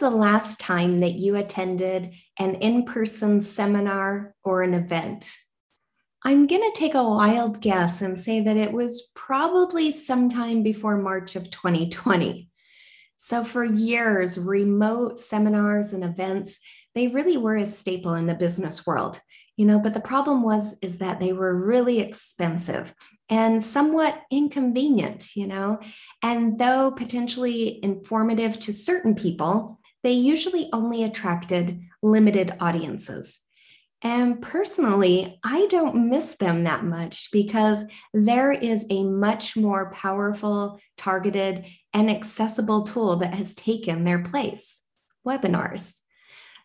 The last time that you attended an in person seminar or an event? I'm going to take a wild guess and say that it was probably sometime before March of 2020. So, for years, remote seminars and events, they really were a staple in the business world you know but the problem was is that they were really expensive and somewhat inconvenient you know and though potentially informative to certain people they usually only attracted limited audiences and personally, I don't miss them that much because there is a much more powerful, targeted, and accessible tool that has taken their place webinars.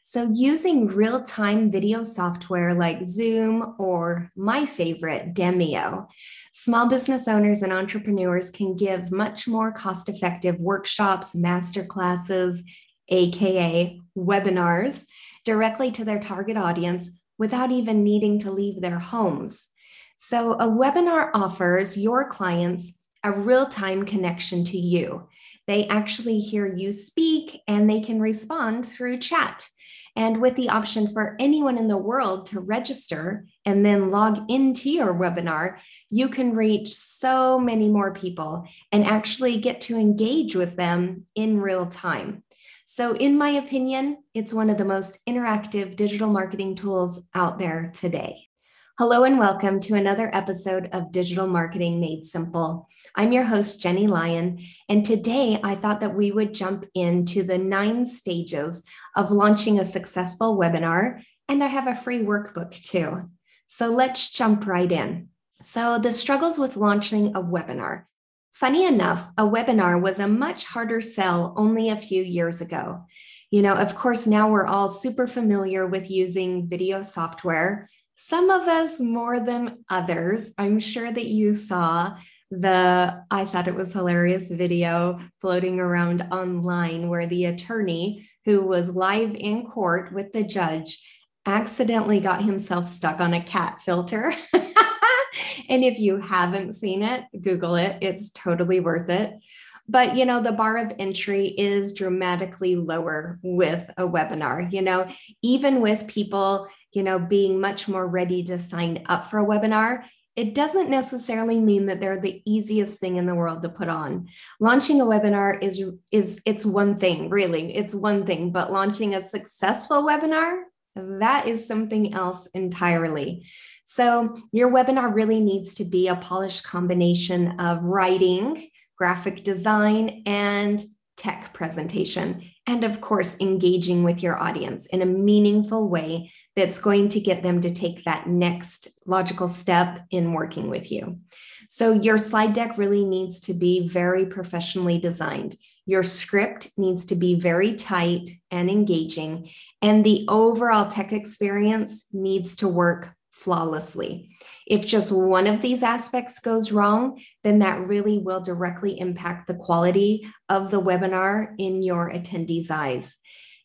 So, using real time video software like Zoom or my favorite, Demio, small business owners and entrepreneurs can give much more cost effective workshops, masterclasses, AKA webinars, directly to their target audience without even needing to leave their homes. So, a webinar offers your clients a real time connection to you. They actually hear you speak and they can respond through chat and with the option for anyone in the world to register and then log into your webinar, you can reach so many more people and actually get to engage with them in real time. So, in my opinion, it's one of the most interactive digital marketing tools out there today. Hello and welcome to another episode of Digital Marketing Made Simple. I'm your host, Jenny Lyon, and today I thought that we would jump into the nine stages of launching a successful webinar, and I have a free workbook too. So let's jump right in. So, the struggles with launching a webinar. Funny enough, a webinar was a much harder sell only a few years ago. You know, of course, now we're all super familiar with using video software some of us more than others. I'm sure that you saw the, I thought it was hilarious video floating around online where the attorney who was live in court with the judge accidentally got himself stuck on a cat filter. and if you haven't seen it, Google it. It's totally worth it. But, you know, the bar of entry is dramatically lower with a webinar. You know, even with people you know, being much more ready to sign up for a webinar, it doesn't necessarily mean that they're the easiest thing in the world to put on. Launching a webinar is is it's one thing, really. It's one thing, but launching a successful webinar, that is something else entirely. So, your webinar really needs to be a polished combination of writing, graphic design, and tech presentation. And of course, engaging with your audience in a meaningful way that's going to get them to take that next logical step in working with you. So, your slide deck really needs to be very professionally designed. Your script needs to be very tight and engaging, and the overall tech experience needs to work flawlessly. If just one of these aspects goes wrong, then that really will directly impact the quality of the webinar in your attendees' eyes.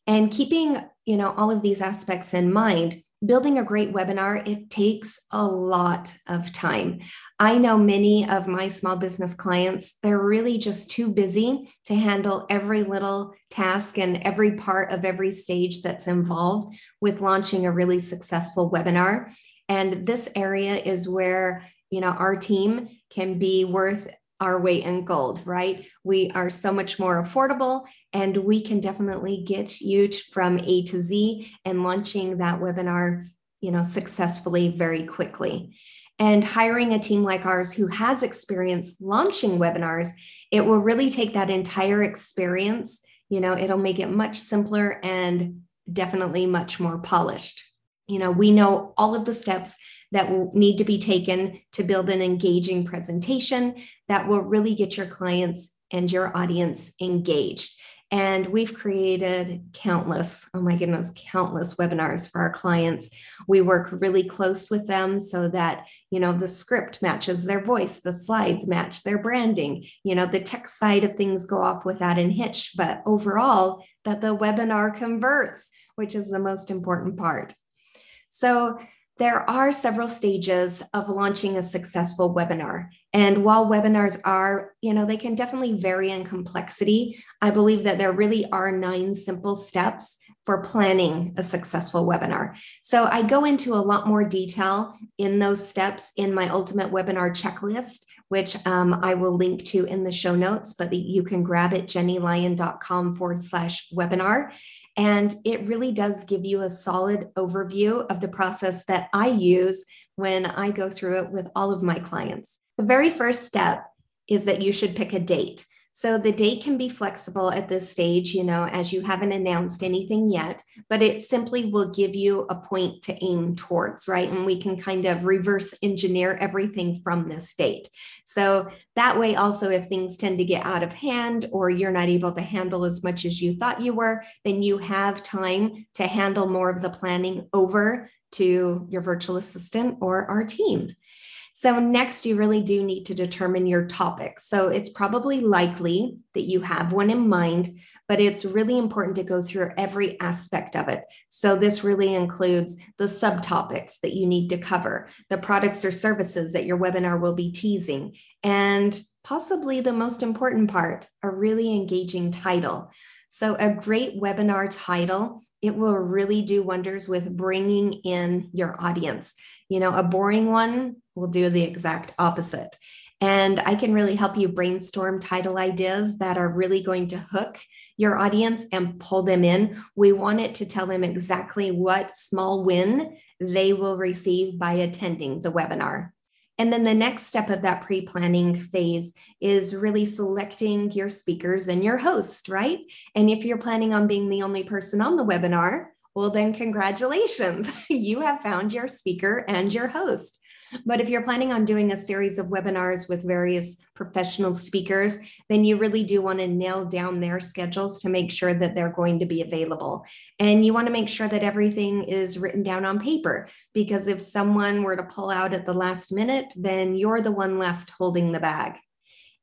And keeping, you know, all of these aspects in mind, building a great webinar, it takes a lot of time. I know many of my small business clients, they're really just too busy to handle every little task and every part of every stage that's involved with launching a really successful webinar. And this area is where, you know, our team can be worth our weight in gold, right? We are so much more affordable and we can definitely get you from A to Z and launching that webinar, you know, successfully very quickly. And hiring a team like ours who has experience launching webinars, it will really take that entire experience, you know, it'll make it much simpler and definitely much more polished. You know, we know all of the steps that will need to be taken to build an engaging presentation that will really get your clients and your audience engaged. And we've created countless, oh my goodness, countless webinars for our clients. We work really close with them so that, you know, the script matches their voice, the slides match their branding, you know, the tech side of things go off without an hitch, but overall, that the webinar converts, which is the most important part. So, there are several stages of launching a successful webinar. And while webinars are, you know, they can definitely vary in complexity, I believe that there really are nine simple steps for planning a successful webinar. So I go into a lot more detail in those steps in my ultimate webinar checklist, which um, I will link to in the show notes, but you can grab it jennylyon.com forward slash webinar. And it really does give you a solid overview of the process that I use when I go through it with all of my clients. The very first step is that you should pick a date. So the date can be flexible at this stage, you know, as you haven't announced anything yet, but it simply will give you a point to aim towards, right? And we can kind of reverse engineer everything from this date. So that way, also, if things tend to get out of hand or you're not able to handle as much as you thought you were, then you have time to handle more of the planning over to your virtual assistant or our team. So, next, you really do need to determine your topic. So, it's probably likely that you have one in mind, but it's really important to go through every aspect of it. So, this really includes the subtopics that you need to cover, the products or services that your webinar will be teasing, and possibly the most important part, a really engaging title. So, a great webinar title it will really do wonders with bringing in your audience. You know, a boring one will do the exact opposite. And I can really help you brainstorm title ideas that are really going to hook your audience and pull them in. We want it to tell them exactly what small win they will receive by attending the webinar. And then the next step of that pre planning phase is really selecting your speakers and your host, right? And if you're planning on being the only person on the webinar, well, then congratulations, you have found your speaker and your host. But if you're planning on doing a series of webinars with various professional speakers, then you really do want to nail down their schedules to make sure that they're going to be available. And you want to make sure that everything is written down on paper, because if someone were to pull out at the last minute, then you're the one left holding the bag.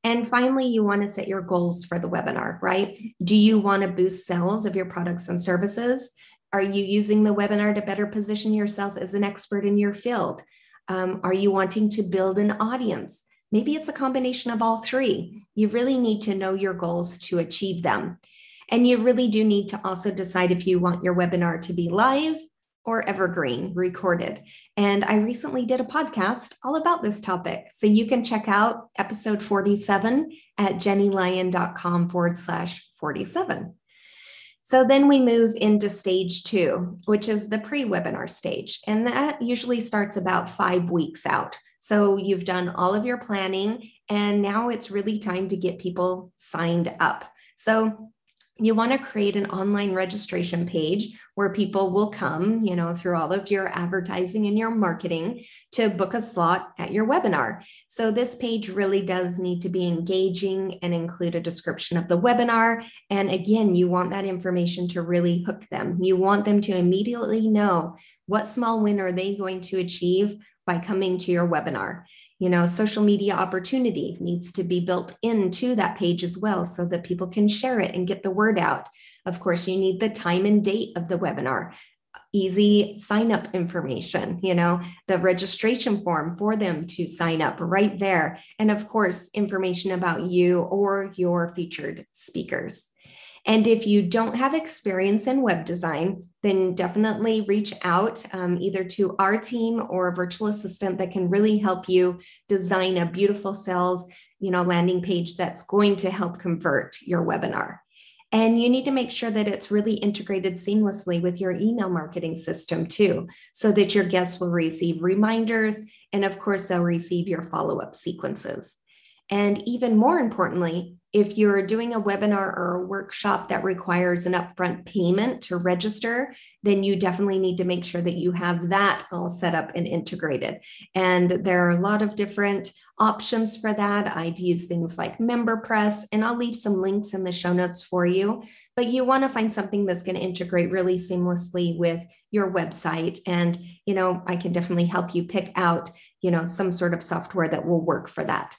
And finally, you want to set your goals for the webinar, right? Do you want to boost sales of your products and services? Are you using the webinar to better position yourself as an expert in your field? Um, are you wanting to build an audience? Maybe it's a combination of all three. You really need to know your goals to achieve them. And you really do need to also decide if you want your webinar to be live or evergreen, recorded. And I recently did a podcast all about this topic. So you can check out episode 47 at jennylyon.com forward slash 47. So then we move into stage two, which is the pre webinar stage. And that usually starts about five weeks out. So you've done all of your planning, and now it's really time to get people signed up. So you want to create an online registration page where people will come, you know, through all of your advertising and your marketing to book a slot at your webinar. So this page really does need to be engaging and include a description of the webinar. And again, you want that information to really hook them. You want them to immediately know what small win are they going to achieve by coming to your webinar. You know, social media opportunity needs to be built into that page as well so that people can share it and get the word out. Of course, you need the time and date of the webinar, easy sign up information, you know, the registration form for them to sign up right there. And of course, information about you or your featured speakers. And if you don't have experience in web design, then definitely reach out um, either to our team or a virtual assistant that can really help you design a beautiful sales you know, landing page that's going to help convert your webinar. And you need to make sure that it's really integrated seamlessly with your email marketing system too, so that your guests will receive reminders. And of course, they'll receive your follow up sequences. And even more importantly, if you're doing a webinar or a workshop that requires an upfront payment to register, then you definitely need to make sure that you have that all set up and integrated. And there are a lot of different options for that. I've used things like MemberPress, and I'll leave some links in the show notes for you. But you want to find something that's going to integrate really seamlessly with your website. And, you know, I can definitely help you pick out, you know, some sort of software that will work for that.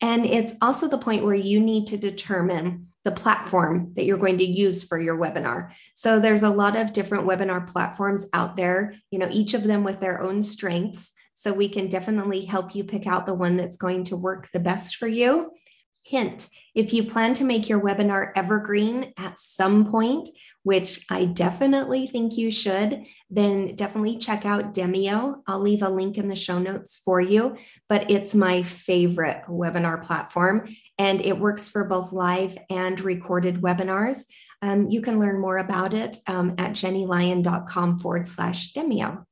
And it's also the point where you need to determine the platform that you're going to use for your webinar. So there's a lot of different webinar platforms out there, you know, each of them with their own strengths. So we can definitely help you pick out the one that's going to work the best for you. Hint, if you plan to make your webinar evergreen at some point, which I definitely think you should, then definitely check out Demio. I'll leave a link in the show notes for you, but it's my favorite webinar platform and it works for both live and recorded webinars. Um, you can learn more about it um, at jennylyon.com forward slash Demio.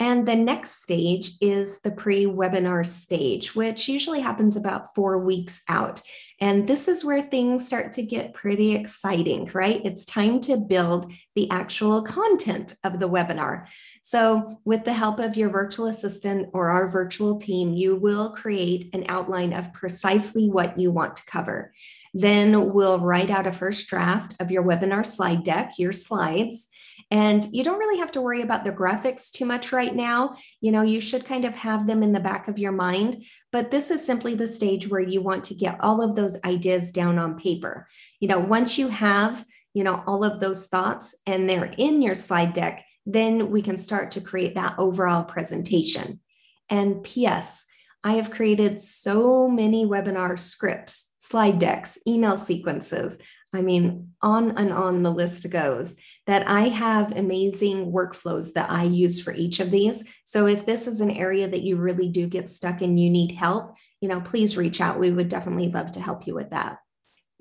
And the next stage is the pre webinar stage, which usually happens about four weeks out. And this is where things start to get pretty exciting, right? It's time to build the actual content of the webinar. So, with the help of your virtual assistant or our virtual team, you will create an outline of precisely what you want to cover. Then we'll write out a first draft of your webinar slide deck, your slides. And you don't really have to worry about the graphics too much right now. You know, you should kind of have them in the back of your mind, but this is simply the stage where you want to get all of those ideas down on paper. You know, once you have, you know, all of those thoughts and they're in your slide deck, then we can start to create that overall presentation. And P.S., I have created so many webinar scripts, slide decks, email sequences, I mean, on and on the list goes that I have amazing workflows that I use for each of these. So if this is an area that you really do get stuck in, you need help, you know, please reach out. We would definitely love to help you with that.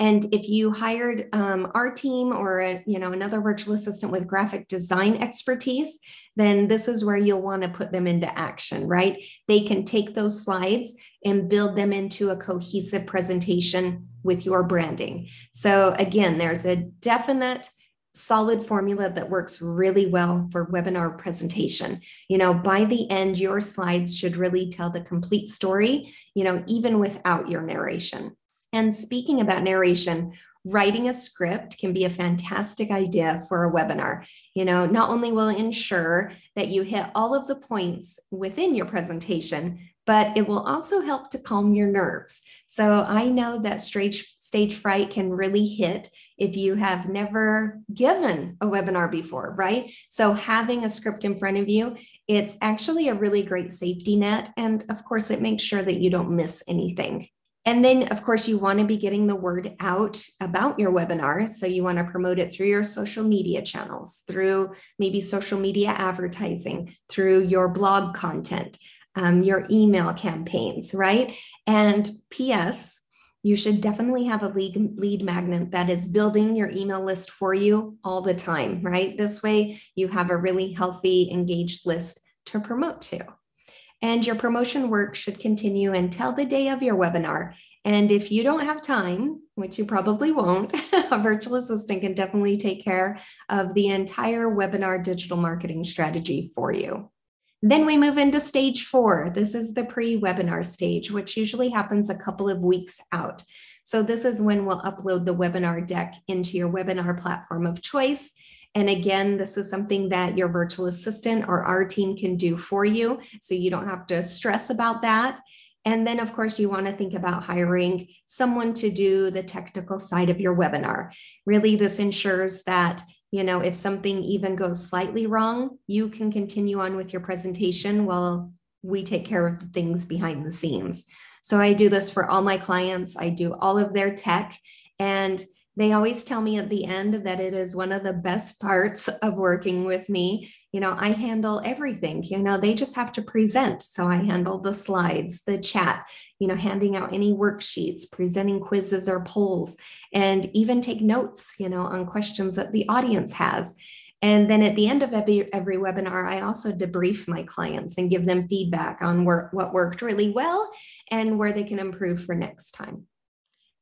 And if you hired um, our team or a, you know another virtual assistant with graphic design expertise, then this is where you'll want to put them into action, right? They can take those slides and build them into a cohesive presentation with your branding. So again, there's a definite solid formula that works really well for webinar presentation. You know, by the end, your slides should really tell the complete story, you know, even without your narration. And speaking about narration, writing a script can be a fantastic idea for a webinar. You know, not only will it ensure that you hit all of the points within your presentation, but it will also help to calm your nerves. So I know that stage, stage fright can really hit if you have never given a webinar before, right? So having a script in front of you, it's actually a really great safety net. And of course, it makes sure that you don't miss anything. And then, of course, you want to be getting the word out about your webinar. So you want to promote it through your social media channels, through maybe social media advertising, through your blog content, um, your email campaigns, right? And P.S., you should definitely have a lead, lead magnet that is building your email list for you all the time, right? This way, you have a really healthy, engaged list to promote to. And your promotion work should continue until the day of your webinar. And if you don't have time, which you probably won't, a virtual assistant can definitely take care of the entire webinar digital marketing strategy for you. Then we move into stage four. This is the pre webinar stage, which usually happens a couple of weeks out. So, this is when we'll upload the webinar deck into your webinar platform of choice. And again, this is something that your virtual assistant or our team can do for you. So you don't have to stress about that. And then, of course, you want to think about hiring someone to do the technical side of your webinar. Really, this ensures that, you know, if something even goes slightly wrong, you can continue on with your presentation while we take care of the things behind the scenes. So I do this for all my clients, I do all of their tech. And they always tell me at the end that it is one of the best parts of working with me. You know, I handle everything, you know, they just have to present. So I handle the slides, the chat, you know, handing out any worksheets, presenting quizzes or polls, and even take notes, you know, on questions that the audience has. And then at the end of every, every webinar, I also debrief my clients and give them feedback on what worked really well and where they can improve for next time.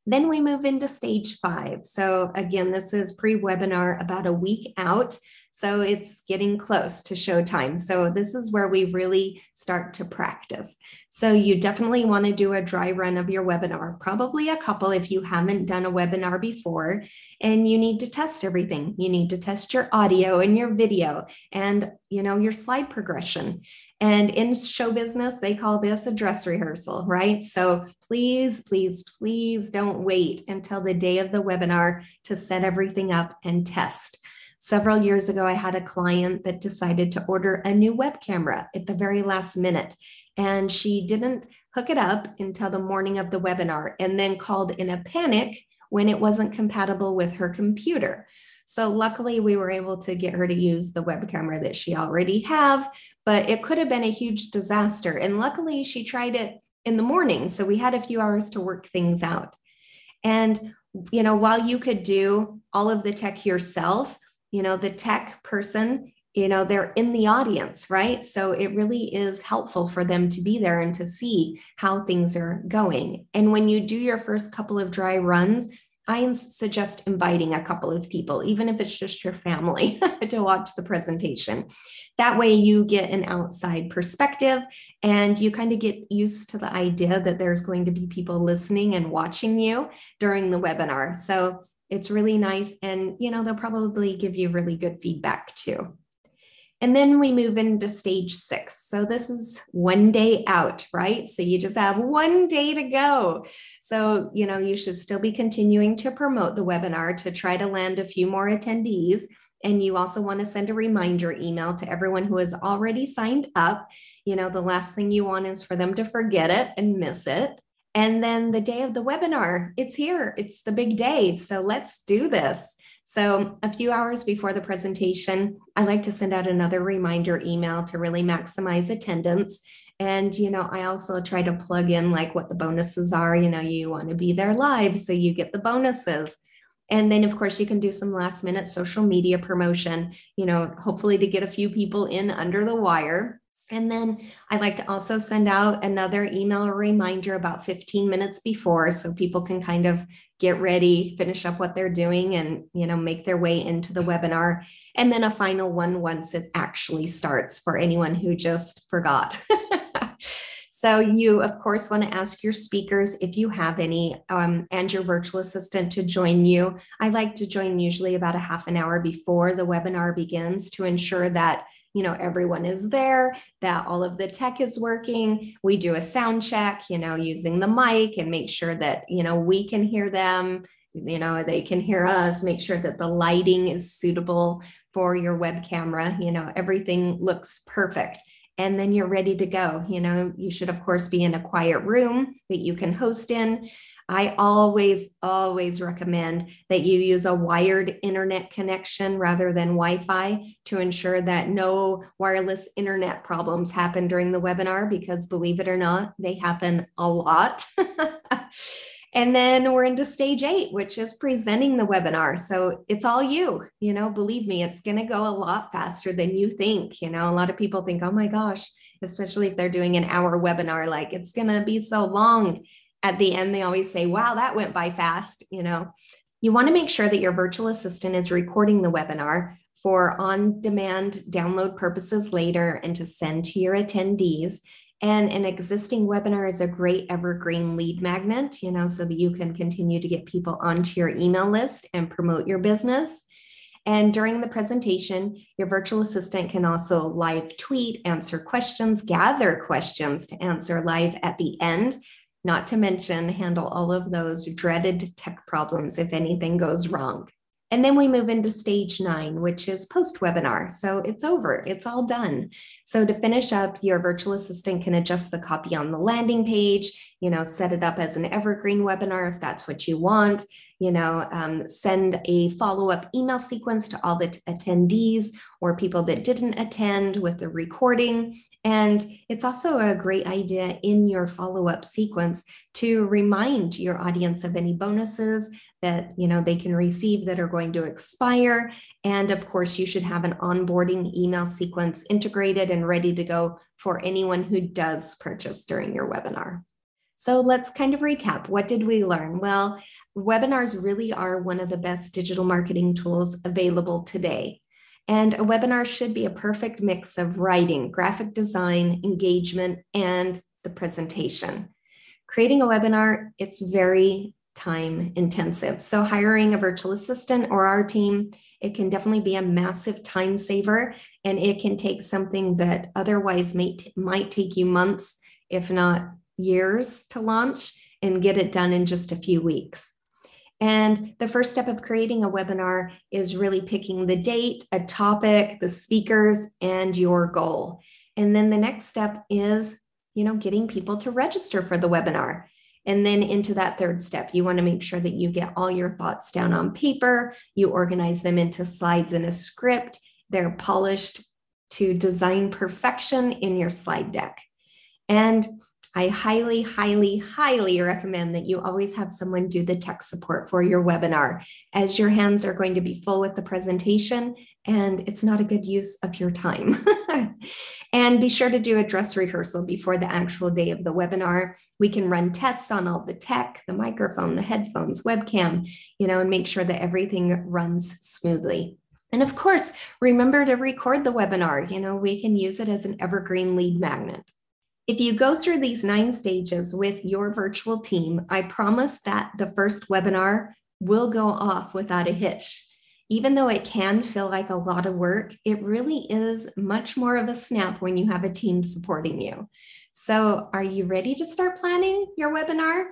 Then we move into stage five. So again, this is pre-webinar about a week out. So it's getting close to showtime. So this is where we really start to practice. So you definitely want to do a dry run of your webinar, probably a couple if you haven't done a webinar before, and you need to test everything. You need to test your audio and your video and, you know, your slide progression. And in show business, they call this a dress rehearsal, right? So please, please, please don't wait until the day of the webinar to set everything up and test. Several years ago, I had a client that decided to order a new web camera at the very last minute. And she didn't hook it up until the morning of the webinar and then called in a panic when it wasn't compatible with her computer. So luckily we were able to get her to use the web camera that she already have, but it could have been a huge disaster. And luckily she tried it in the morning. So we had a few hours to work things out. And, you know, while you could do all of the tech yourself, you know, the tech person, you know, they're in the audience, right? So it really is helpful for them to be there and to see how things are going. And when you do your first couple of dry runs, I suggest inviting a couple of people, even if it's just your family, to watch the presentation. That way, you get an outside perspective and you kind of get used to the idea that there's going to be people listening and watching you during the webinar. So it's really nice. And, you know, they'll probably give you really good feedback too. And then we move into stage six. So this is one day out, right? So you just have one day to go. So, you know, you should still be continuing to promote the webinar to try to land a few more attendees. And you also want to send a reminder email to everyone who has already signed up. You know, the last thing you want is for them to forget it and miss it. And then the day of the webinar, it's here, it's the big day. So let's do this. So, a few hours before the presentation, I like to send out another reminder email to really maximize attendance. And, you know, I also try to plug in like what the bonuses are. You know, you want to be there live, so you get the bonuses. And then, of course, you can do some last minute social media promotion, you know, hopefully to get a few people in under the wire. And then I like to also send out another email reminder about 15 minutes before so people can kind of get ready, finish up what they're doing and, you know, make their way into the webinar. And then a final one once it actually starts for anyone who just forgot. so you, of course, want to ask your speakers if you have any um, and your virtual assistant to join you. I like to join usually about a half an hour before the webinar begins to ensure that you know everyone is there that all of the tech is working. We do a sound check you know using the mic and make sure that you know we can hear them you know they can hear us make sure that the lighting is suitable for your web camera you know everything looks perfect. And then you're ready to go you know you should of course be in a quiet room that you can host in I always, always recommend that you use a wired internet connection rather than Wi Fi to ensure that no wireless internet problems happen during the webinar, because believe it or not, they happen a lot. and then we're into stage eight, which is presenting the webinar. So it's all you, you know, believe me, it's going to go a lot faster than you think. You know, a lot of people think, oh my gosh, especially if they're doing an hour webinar, like it's going to be so long at the end, they always say, wow, that went by fast. You know, you want to make sure that your virtual assistant is recording the webinar for on demand download purposes later and to send to your attendees. And an existing webinar is a great evergreen lead magnet, you know, so that you can continue to get people onto your email list and promote your business. And during the presentation, your virtual assistant can also live tweet, answer questions, gather questions to answer live at the end not to mention handle all of those dreaded tech problems if anything goes wrong. And then we move into stage nine, which is post webinar. So it's over, it's all done. So to finish up, your virtual assistant can adjust the copy on the landing page. you know, set it up as an evergreen webinar if that's what you want. You know, um, send a follow up email sequence to all the t- attendees or people that didn't attend with the recording. And it's also a great idea in your follow up sequence to remind your audience of any bonuses that you know they can receive that are going to expire and of course you should have an onboarding email sequence integrated and ready to go for anyone who does purchase during your webinar so let's kind of recap. What did we learn? Well, webinars really are one of the best digital marketing tools available today. And a webinar should be a perfect mix of writing, graphic design, engagement, and the presentation. Creating a webinar, it's very time intensive. So hiring a virtual assistant or our team, it can definitely be a massive time saver and it can take something that otherwise may, might take you months, if not years to launch and get it done in just a few weeks. And the first step of creating a webinar is really picking the date, a topic, the speakers, and your goal. And then the next step is, you know, getting people to register for the webinar. And then into that third step, you want to make sure that you get all your thoughts down on paper, you organize them into slides in a script, they're polished to design perfection in your slide deck. And I highly, highly, highly recommend that you always have someone do the tech support for your webinar, as your hands are going to be full with the presentation and it's not a good use of your time. and be sure to do a dress rehearsal before the actual day of the webinar. We can run tests on all the tech, the microphone, the headphones, webcam, you know, and make sure that everything runs smoothly. And of course, remember to record the webinar. You know, we can use it as an evergreen lead magnet. If you go through these nine stages with your virtual team, I promise that the first webinar will go off without a hitch. Even though it can feel like a lot of work, it really is much more of a snap when you have a team supporting you. So, are you ready to start planning your webinar?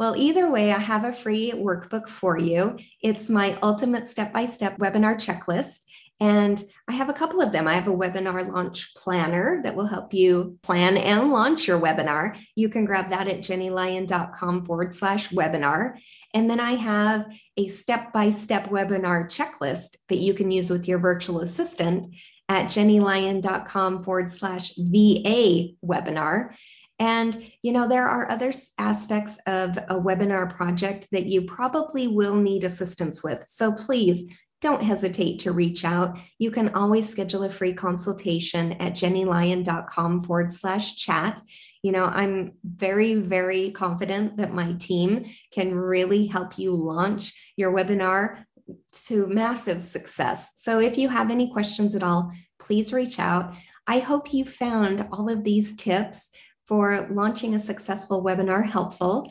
Well, either way, I have a free workbook for you. It's my ultimate step by step webinar checklist. And I have a couple of them. I have a webinar launch planner that will help you plan and launch your webinar. You can grab that at jennylyon.com forward slash webinar. And then I have a step by step webinar checklist that you can use with your virtual assistant at jennylyon.com forward slash VA webinar. And, you know, there are other aspects of a webinar project that you probably will need assistance with. So please don't hesitate to reach out. You can always schedule a free consultation at jennylyon.com forward slash chat. You know, I'm very, very confident that my team can really help you launch your webinar to massive success. So if you have any questions at all, please reach out. I hope you found all of these tips for launching a successful webinar helpful.